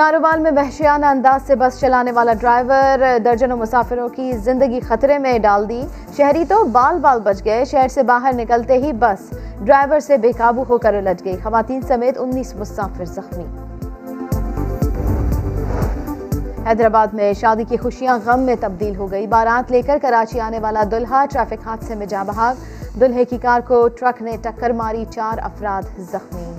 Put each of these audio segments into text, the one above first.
ناروال میں وحشیانہ انداز سے بس چلانے والا ڈرائیور درجنوں مسافروں کی زندگی خطرے میں ڈال دی۔ شہری تو بال بال بچ گئے، شہر سے باہر نکلتے ہی بس ڈرائیور سے بے قابو ہو کر الٹ گئی۔ خواتین سمیت انیس مسافر زخمی۔ حیدرآباد میں شادی کی خوشیاں غم میں تبدیل ہو گئی۔ بارات لے کر کراچی آنے والا دلہا ٹریفک حادثے میں جا بحاگ دلہے کی کار کو ٹرک نے ٹکر ماری، چار افراد زخمی۔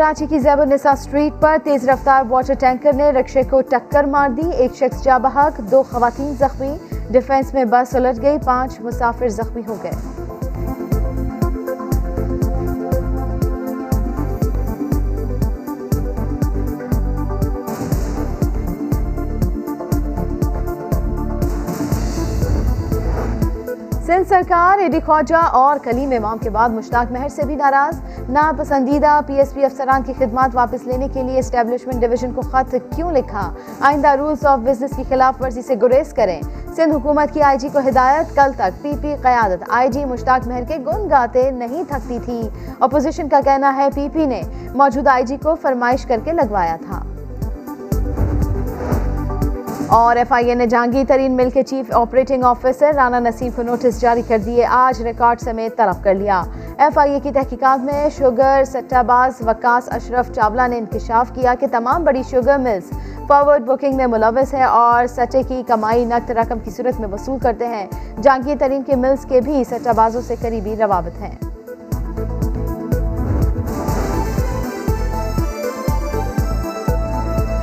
کراچی کی زیب النساء سٹریٹ پر تیز رفتار واٹر ٹینکر نے رکشے کو ٹکر مار دی۔ ایک شخص جا بحق دو خواتین زخمی۔ ڈیفنس میں بس الٹ گئی، پانچ مسافر زخمی ہو گئے۔ سندھ سرکار ایڈی خواجہ اور کلیم امام کے بعد مشتاق مہر سے بھی ناراض۔ نا پسندیدہ پی ایس پی افسران کی خدمات واپس لینے کے لیے اسٹیبلشمنٹ ڈویژن کو خط کیوں لکھا؟ آئندہ رولز آف بزنس کی خلاف ورزی سے گریز کریں۔ سندھ حکومت کی آئی جی کو ہدایت، کل تک پی پی قیادت۔ آئی جی مشتاق مہر کے گن گاتے نہیں تھکتی تھی۔ اپوزیشن کا کہنا ہے پی پی نے۔ موجودہ آئی جی کو فرمائش کر کے لگوایا تھا۔ اور ایف آئی اے نے جہانگیر ترین مل کے chief operating officer Rana Naseem کو نوٹس جاری کر دیے، آج ریکارڈ سمیت طرف کر لیا۔ ایف آئی اے کی تحقیقات میں شوگر، سٹہ باز، وکاس اشرف چاولہ نے انکشاف کیا کہ تمام بڑی شوگر ملز فارورڈ بکنگ میں ملوث ہے اور سٹے کی کمائی نقد رقم کی صورت میں وصول کرتے ہیں۔ جہانگیر ترین کے ملز کے بھی سٹہ بازوں سے قریبی روابط ہیں۔